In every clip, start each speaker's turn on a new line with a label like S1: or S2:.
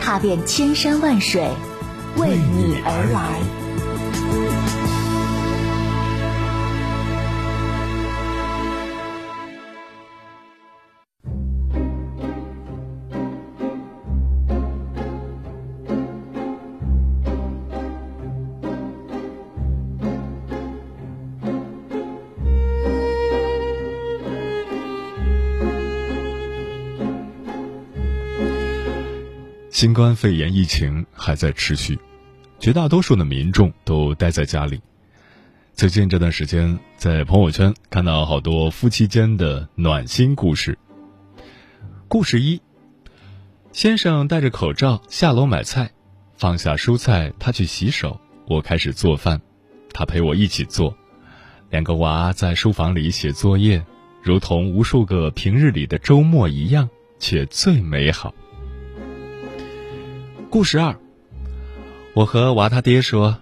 S1: 踏遍千山万水，为你而来。
S2: 新冠肺炎疫情还在持续，绝大多数的民众都待在家里。最近这段时间，在朋友圈看到好多夫妻间的暖心故事。故事一：先生戴着口罩下楼买菜，放下蔬菜，他去洗手，我开始做饭，他陪我一起做。两个娃在书房里写作业，如同无数个平日里的周末一样，却最美好。故事二，我和娃他爹说，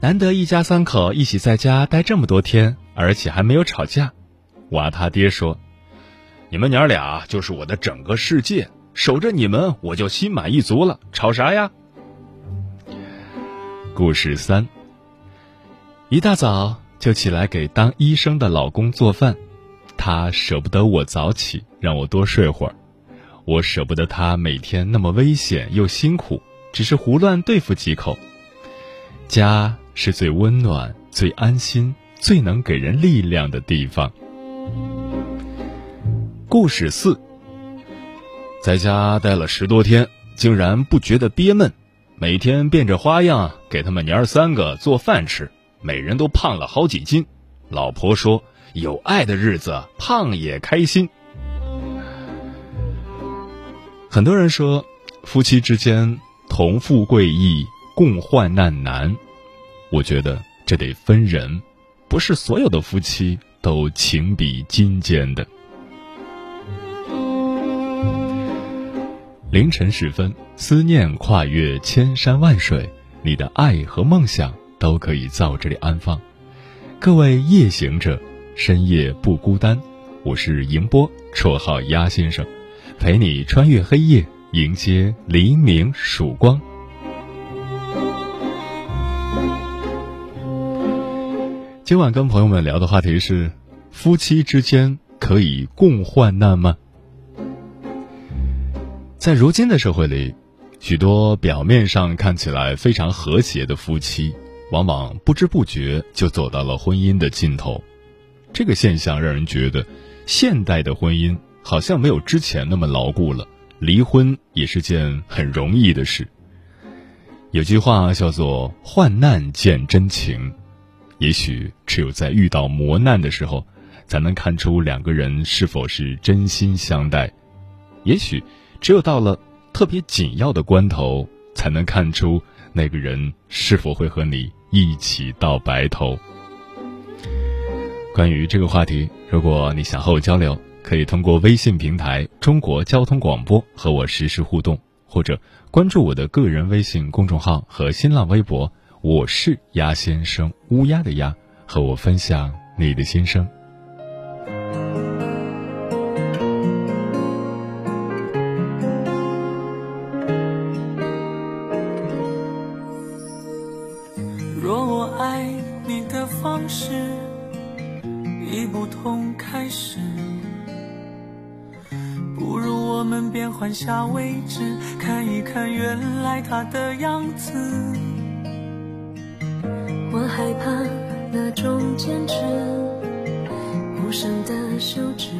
S2: 难得一家三口一起在家待这么多天，而且还没有吵架。娃他爹说，你们娘俩就是我的整个世界，守着你们我就心满意足了，吵啥呀？故事三，一大早就起来给当医生的老公做饭，他舍不得我早起，让我多睡会儿。我舍不得他每天那么危险又辛苦，只是胡乱对付几口。家是最温暖、最安心、最能给人力量的地方。故事四，在家待了十多天，竟然不觉得憋闷，每天变着花样给他们娘儿三个做饭吃，每人都胖了好几斤。老婆说：“有爱的日子，胖也开心。”很多人说，夫妻之间同富贵易，共患难难。我觉得这得分人，不是所有的夫妻都情比金坚的。凌晨时分，思念跨越千山万水，你的爱和梦想都可以在我这里安放。各位夜行者，深夜不孤单。我是迎波，绰号鸭先生。陪你穿越黑夜，迎接黎明曙光。今晚跟朋友们聊的话题是：夫妻之间可以共患难吗？在如今的社会里，许多表面上看起来非常和谐的夫妻，往往不知不觉就走到了婚姻的尽头。这个现象让人觉得，现代的婚姻。好像没有之前那么牢固了，离婚也是件很容易的事。有句话叫做“患难见真情”，也许只有在遇到磨难的时候，才能看出两个人是否是真心相待；也许只有到了特别紧要的关头，才能看出那个人是否会和你一起到白头。关于这个话题，如果你想和我交流，可以通过微信平台“中国交通广播”和我实时互动，或者关注我的个人微信公众号和新浪微博“我是鸭先生”（乌鸦的鸭），和我分享你的心声。
S3: 换下位置，看一看原来他的样子。
S4: 我害怕那种坚持，无声的休止。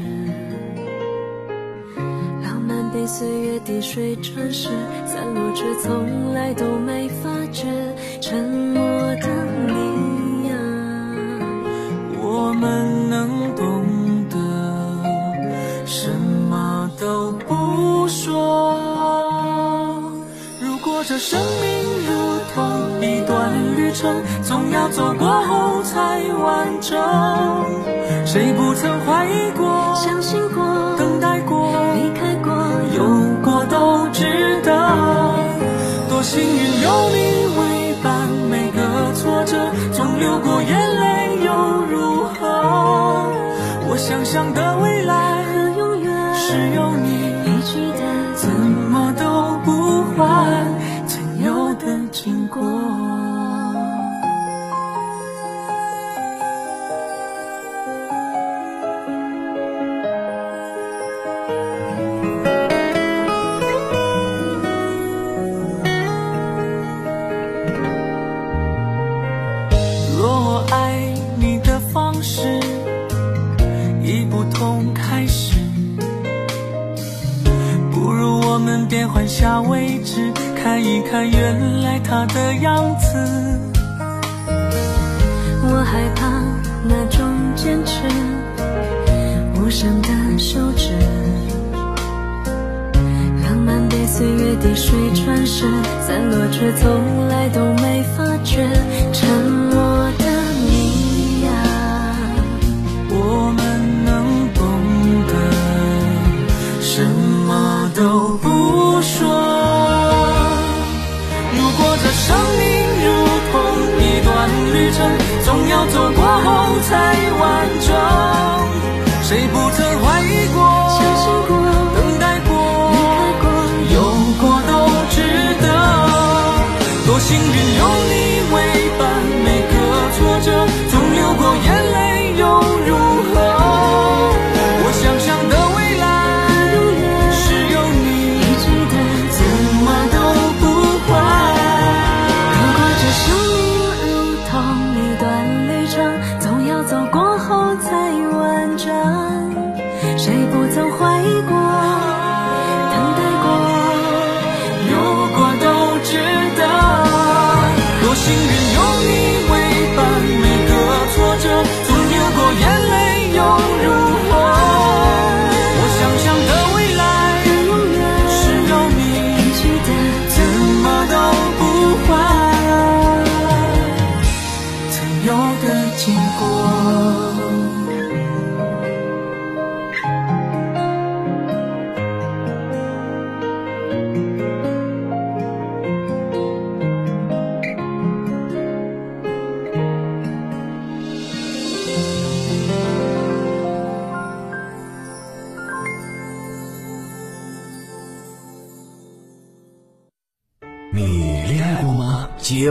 S4: 浪漫被岁月滴水穿石，散落却从来都没发觉。沉默
S3: 这生命如同一段旅程，总要走过后才完整。谁不曾怀疑过、
S4: 相信过、
S3: 等待过、
S4: 离开过、
S3: 有过都值得。多幸运有你为伴，每个挫折总流过眼泪又如何？我想象的未来变换下位置，看一看原来他的样子。
S4: 我害怕那种坚持，无声的休止，浪漫被岁月滴水穿石，散落却从来都没发觉，沉
S3: 经过。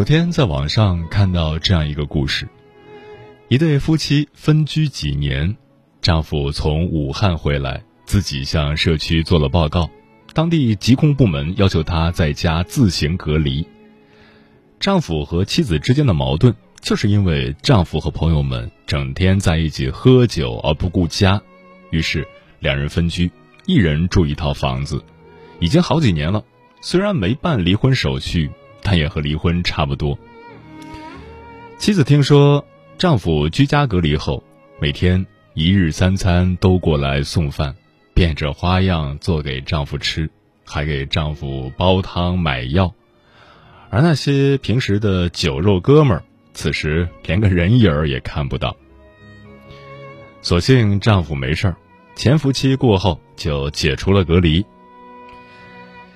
S2: 昨天在网上看到这样一个故事：一对夫妻分居几年，丈夫从武汉回来，自己向社区做了报告，当地疾控部门要求他在家自行隔离。丈夫和妻子之间的矛盾，就是因为丈夫和朋友们整天在一起喝酒而不顾家，于是两人分居，一人住一套房子，已经好几年了。虽然没办离婚手续。但也和离婚差不多。妻子听说丈夫居家隔离后，每天一日三餐都过来送饭，变着花样做给丈夫吃，还给丈夫煲汤买药。而那些平时的酒肉哥们儿，此时连个人影儿也看不到。所幸丈夫没事儿，潜伏期过后就解除了隔离。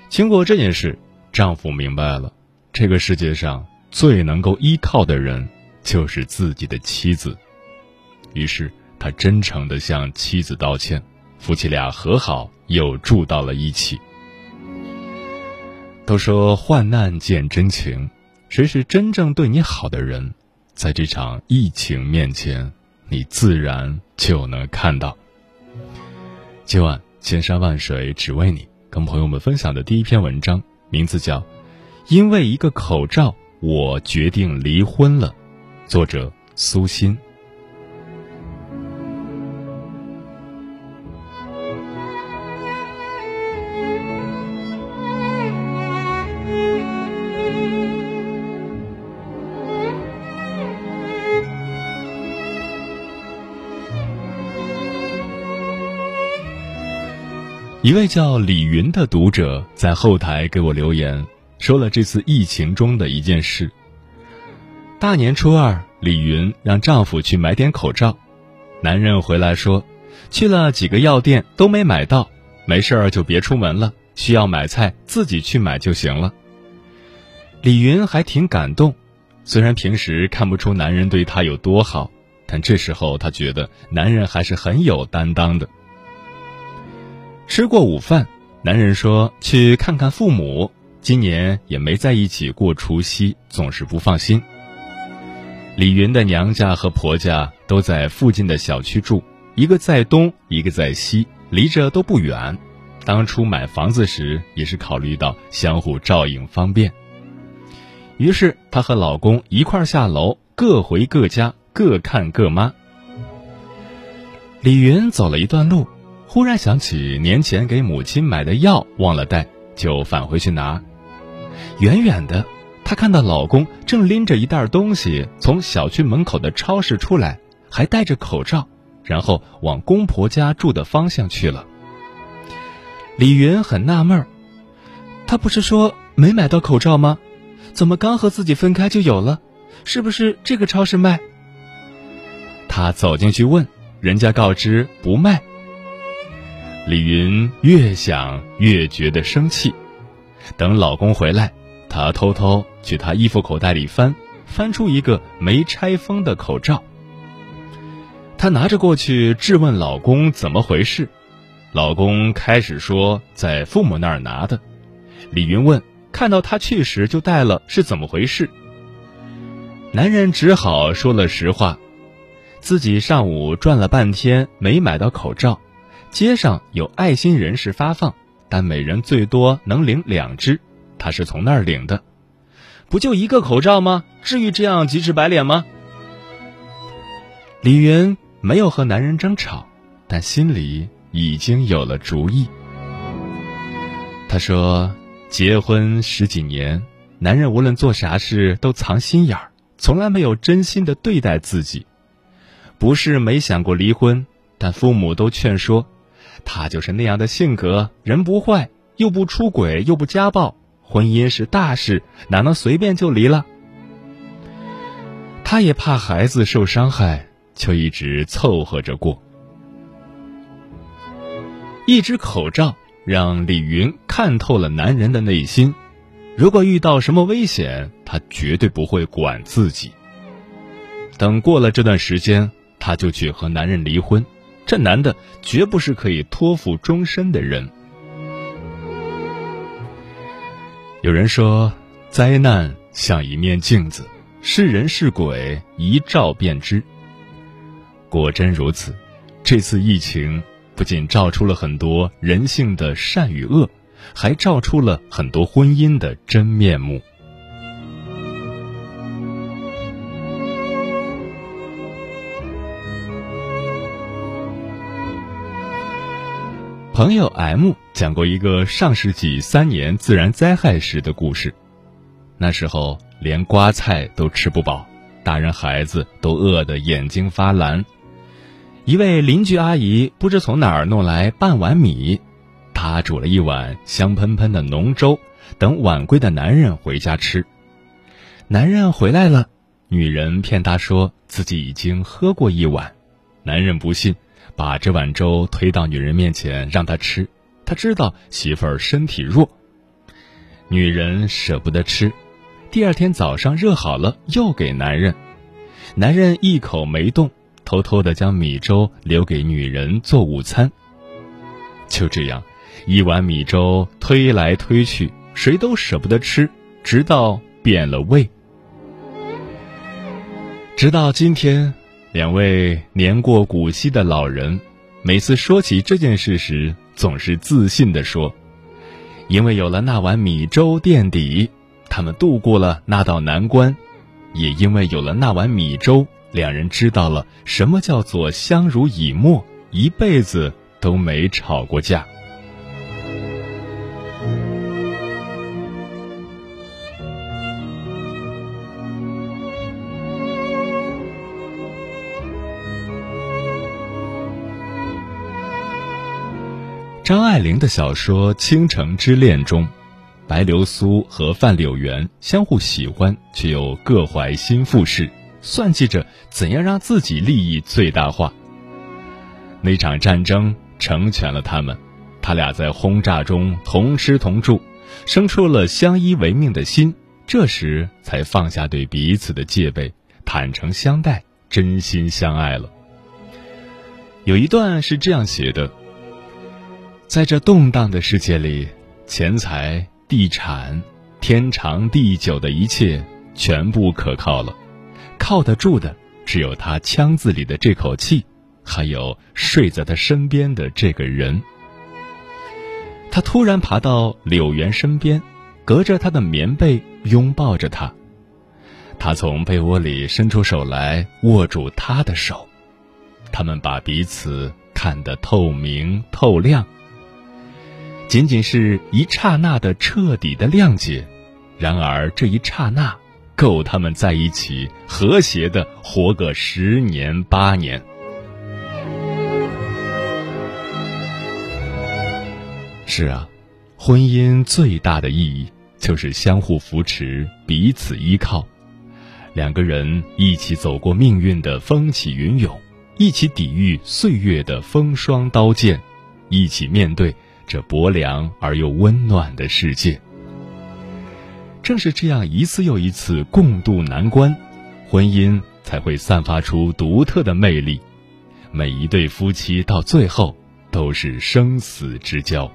S2: 经过这件事，丈夫明白了，这个世界上最能够依靠的人就是自己的妻子。于是他真诚地向妻子道歉，夫妻俩和好，又住到了一起。都说患难见真情，谁是真正对你好的人，在这场疫情面前，你自然就能看到。今晚千山万水只为你，跟朋友们分享的第一篇文章，名字叫《因为一个口罩，我决定离婚了》，作者苏欣。一位叫李云的读者在后台给我留言，说了这次疫情中的一件事。大年初二，李云让丈夫去买点口罩，男人回来说，去了几个药店都没买到，没事儿就别出门了，需要买菜自己去买就行了。李云还挺感动，虽然平时看不出男人对她有多好，但这时候她觉得男人还是很有担当的。吃过午饭，男人说去看看父母，今年也没在一起过除夕，总是不放心。李云的娘家和婆家都在附近的小区住，一个在东，一个在西，离着都不远。当初买房子时也是考虑到相互照应方便，于是她和老公一块下楼，各回各家，各看各妈。李云走了一段路。忽然想起年前给母亲买的药忘了带，就返回去拿。远远的，她看到老公正拎着一袋东西从小区门口的超市出来，还戴着口罩，然后往公婆家住的方向去了。李云很纳闷儿，他不是说没买到口罩吗？怎么刚和自己分开就有了？是不是这个超市卖？他走进去问，人家告知不卖。李云越想越觉得生气，等老公回来，她偷偷去他衣服口袋里翻，翻出一个没拆封的口罩。她拿着过去质问老公怎么回事，老公开始说在父母那儿拿的。李云问看到他去时就带了是怎么回事，男人只好说了实话，自己上午转了半天没买到口罩。街上有爱心人士发放，但每人最多能领两只，他是从那儿领的。不就一个口罩吗？至于这样急赤白脸吗？李云没有和男人争吵，但心里已经有了主意。他说：“结婚十几年，男人无论做啥事都藏心眼儿，从来没有真心的对待自己。不是没想过离婚，但父母都劝说。”他就是那样的性格，人不坏，又不出轨，又不家暴，婚姻是大事，哪能随便就离了？他也怕孩子受伤害，就一直凑合着过。一只口罩让李云看透了男人的内心，如果遇到什么危险，他绝对不会管自己。等过了这段时间，他就去和男人离婚。这男的绝不是可以托付终身的人。有人说，灾难像一面镜子，是人是鬼一照便知。果真如此，这次疫情不仅照出了很多人性的善与恶，还照出了很多婚姻的真面目。朋友 M 讲过一个上世纪三年自然灾害时的故事。那时候连瓜菜都吃不饱，大人孩子都饿得眼睛发蓝。一位邻居阿姨不知从哪儿弄来半碗米，她煮了一碗香喷喷的浓粥，等晚归的男人回家吃。男人回来了，女人骗他说自己已经喝过一碗，男人不信，把这碗粥推到女人面前让她吃。他知道媳妇儿身体弱，女人舍不得吃，第二天早上热好了又给男人，男人一口没动，偷偷的将米粥留给女人做午餐。就这样，一碗米粥推来推去，谁都舍不得吃，直到变了味。直到今天，两位年过古稀的老人，每次说起这件事时，总是自信地说：“因为有了那碗米粥垫底，他们度过了那道难关；也因为有了那碗米粥，两人知道了什么叫做相濡以沫，一辈子都没吵过架。”张爱玲的小说《倾城之恋》中，白流苏和范柳原相互喜欢，却又各怀心腹事，算计着怎样让自己利益最大化。那场战争成全了他们，他俩在轰炸中同吃同住，生出了相依为命的心。这时才放下对彼此的戒备，坦诚相待，真心相爱了。有一段是这样写的。在这动荡的世界里，钱财、地产、天长地久的一切，全部可靠了。靠得住的，只有他腔子里的这口气，还有睡在他身边的这个人。他突然爬到柳原身边，隔着他的棉被拥抱着他。他从被窝里伸出手来，握住他的手。他们把彼此看得透明透亮。仅仅是一刹那的彻底的谅解，然而这一刹那，够他们在一起和谐的活个十年八年。是啊，婚姻最大的意义就是相互扶持，彼此依靠，两个人一起走过命运的风起云涌，一起抵御岁月的风霜刀剑，一起面对。这薄凉而又温暖的世界，正是这样一次又一次共度难关，婚姻才会散发出独特的魅力。每一对夫妻到最后都是生死之交。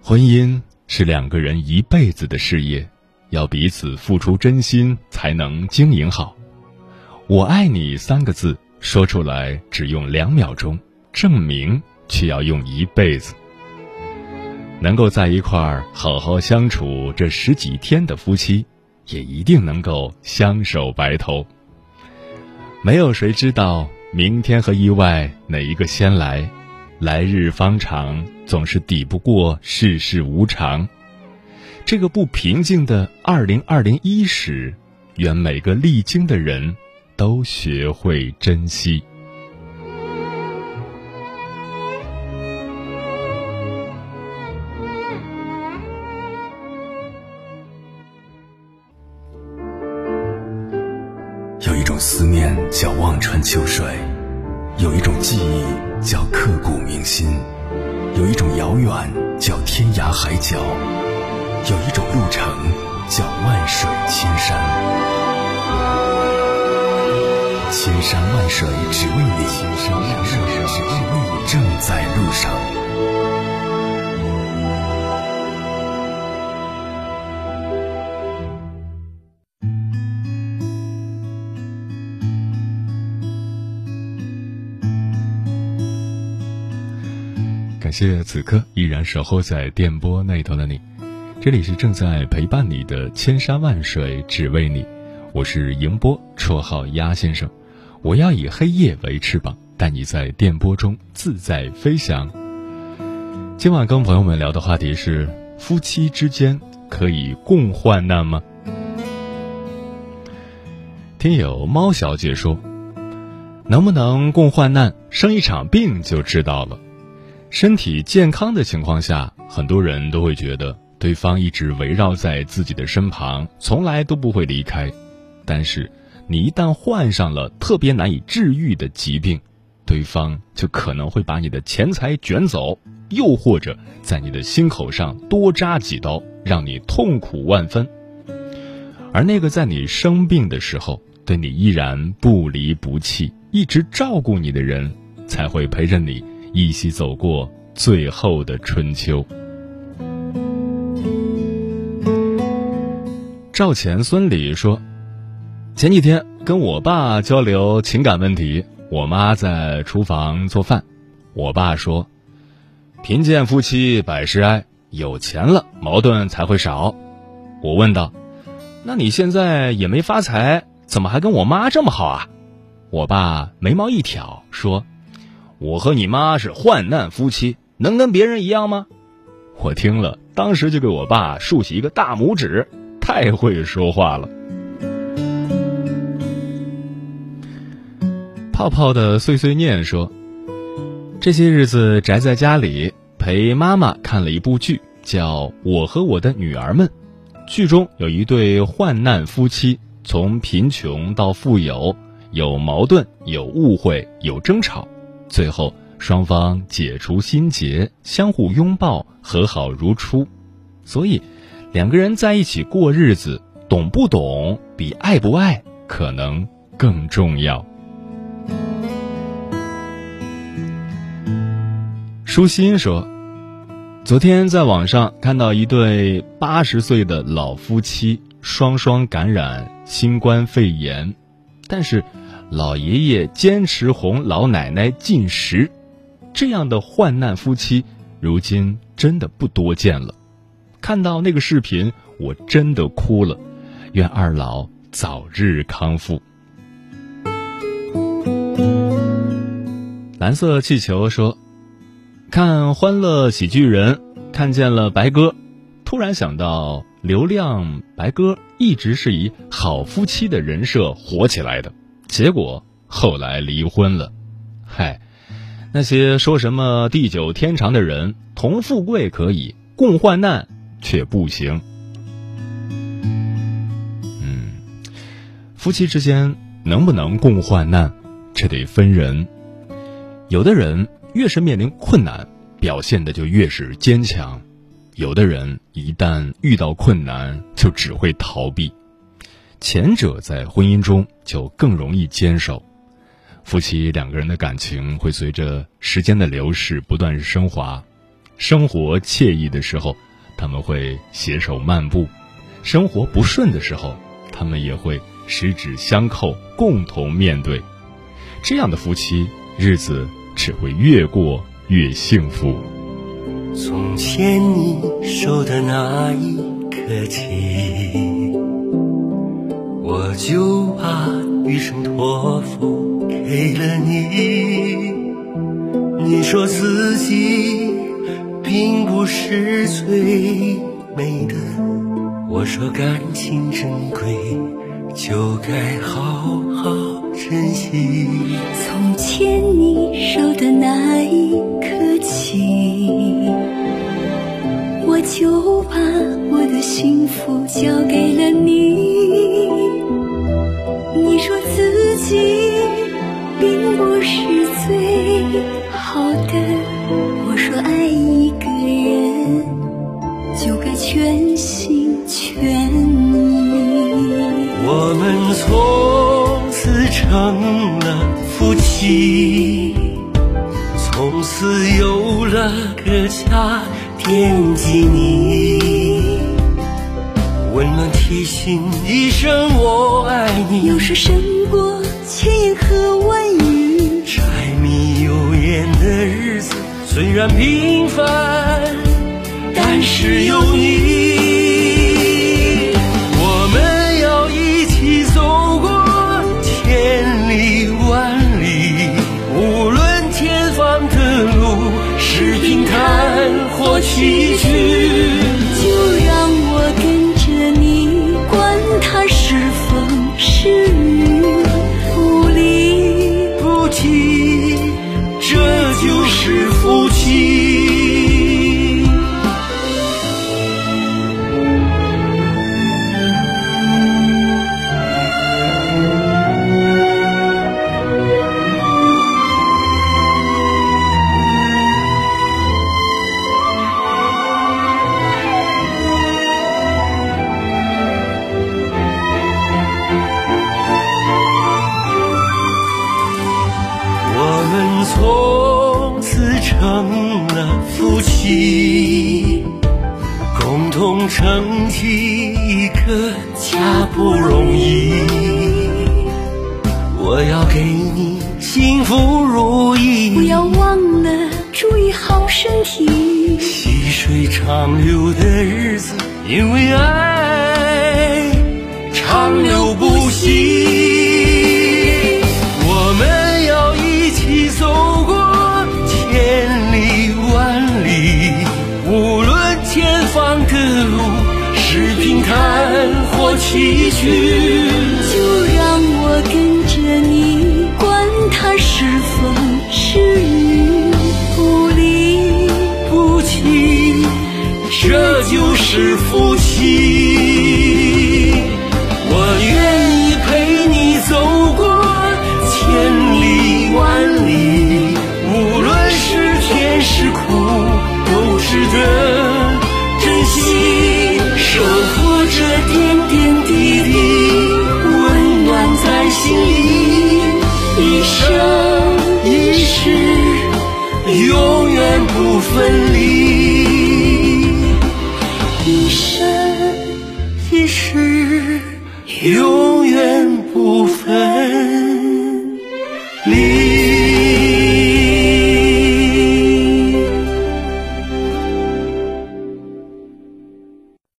S2: 婚姻是两个人一辈子的事业，要彼此付出真心才能经营好。我爱你三个字说出来只用两秒钟，证明却要用一辈子。能够在一块儿好好相处这十几天的夫妻，也一定能够相守白头。没有谁知道明天和意外哪一个先来，来日方长，总是抵不过世事无常。这个不平静的二零二零一时，愿每个历经的人。都学会珍惜。
S5: 有一种思念叫望穿秋水，有一种记忆叫刻骨铭心，有一种遥远叫天涯海角，有一种路程叫万水千山。千山万水只为你，千山万水只为你，正在路上。
S2: 感谢此刻依然守候在电波那头的你，这里是正在陪伴你的千山万水只为你，我是迎波，绰号鸭先生。我要以黑夜为翅膀，带你在电波中自在飞翔。今晚跟朋友们聊的话题是：夫妻之间可以共患难吗？听友猫小姐说，能不能共患难，生一场病就知道了。身体健康的情况下，很多人都会觉得对方一直围绕在自己的身旁，从来都不会离开。但是，你一旦患上了特别难以治愈的疾病，对方就可能会把你的钱财卷走，又或者在你的心口上多扎几刀，让你痛苦万分。而那个在你生病的时候对你依然不离不弃、一直照顾你的人，才会陪着你一起走过最后的春秋。赵钱孙李说：“前几天跟我爸交流情感问题，我妈在厨房做饭。我爸说：‘贫贱夫妻百事哀，有钱了矛盾才会少。’我问道：‘那你现在也没发财，怎么还跟我妈这么好啊？’我爸眉毛一挑说：‘我和你妈是患难夫妻，能跟别人一样吗？’我听了，当时就给我爸竖起一个大拇指。”太会说话了。泡泡的碎碎念说：“这些日子宅在家里，陪妈妈看了一部剧，叫《我和我的女儿们》。剧中有一对患难夫妻，从贫穷到富有，有矛盾，有误会，有争吵，最后双方解除心结，相互拥抱，和好如初。所以。”两个人在一起过日子，懂不懂比爱不爱可能更重要。舒心说：“昨天在网上看到一对八十岁的老夫妻，双双感染新冠肺炎，但是老爷爷坚持哄老奶奶进食，这样的患难夫妻，如今真的不多见了。”看到那个视频，我真的哭了。愿二老早日康复。蓝色气球说：“看《欢乐喜剧人》，看见了白鸽，突然想到流量白鸽一直是以好夫妻的人设火起来的，结果后来离婚了。嗨，那些说什么地久天长的人，同富贵可以，共患难。”却不行。嗯，夫妻之间能不能共患难，这得分人。有的人越是面临困难，表现的就越是坚强；有的人一旦遇到困难，就只会逃避。前者在婚姻中就更容易坚守。夫妻两个人的感情会随着时间的流逝不断升华，生活惬意的时候。他们会携手漫步，生活不顺的时候，他们也会十指相扣，共同面对。这样的夫妻，日子只会越过越幸福。
S6: 从牵你手的那一刻起，我就把余生托付给了你。你说自己。并不是最美的。我说感情珍贵，就该好好珍惜。
S4: 从牵你手的那一刻起，我就把我的幸福交给了你。你说自己并不是
S6: 从此成了夫妻，从此有了个家惦记你，温暖提醒一声我爱你。
S4: 有时胜过千言和万语，
S6: 柴米油盐的日子。虽然平凡，但是有你。起，共同撑起一个家不容易。我要给你幸福如意，
S4: 不要忘了注意好身体。
S6: 细水长流的日子，因为爱一句。
S4: 就让我跟着你，管他是风是雨，不离
S6: 不弃，这就是夫妻。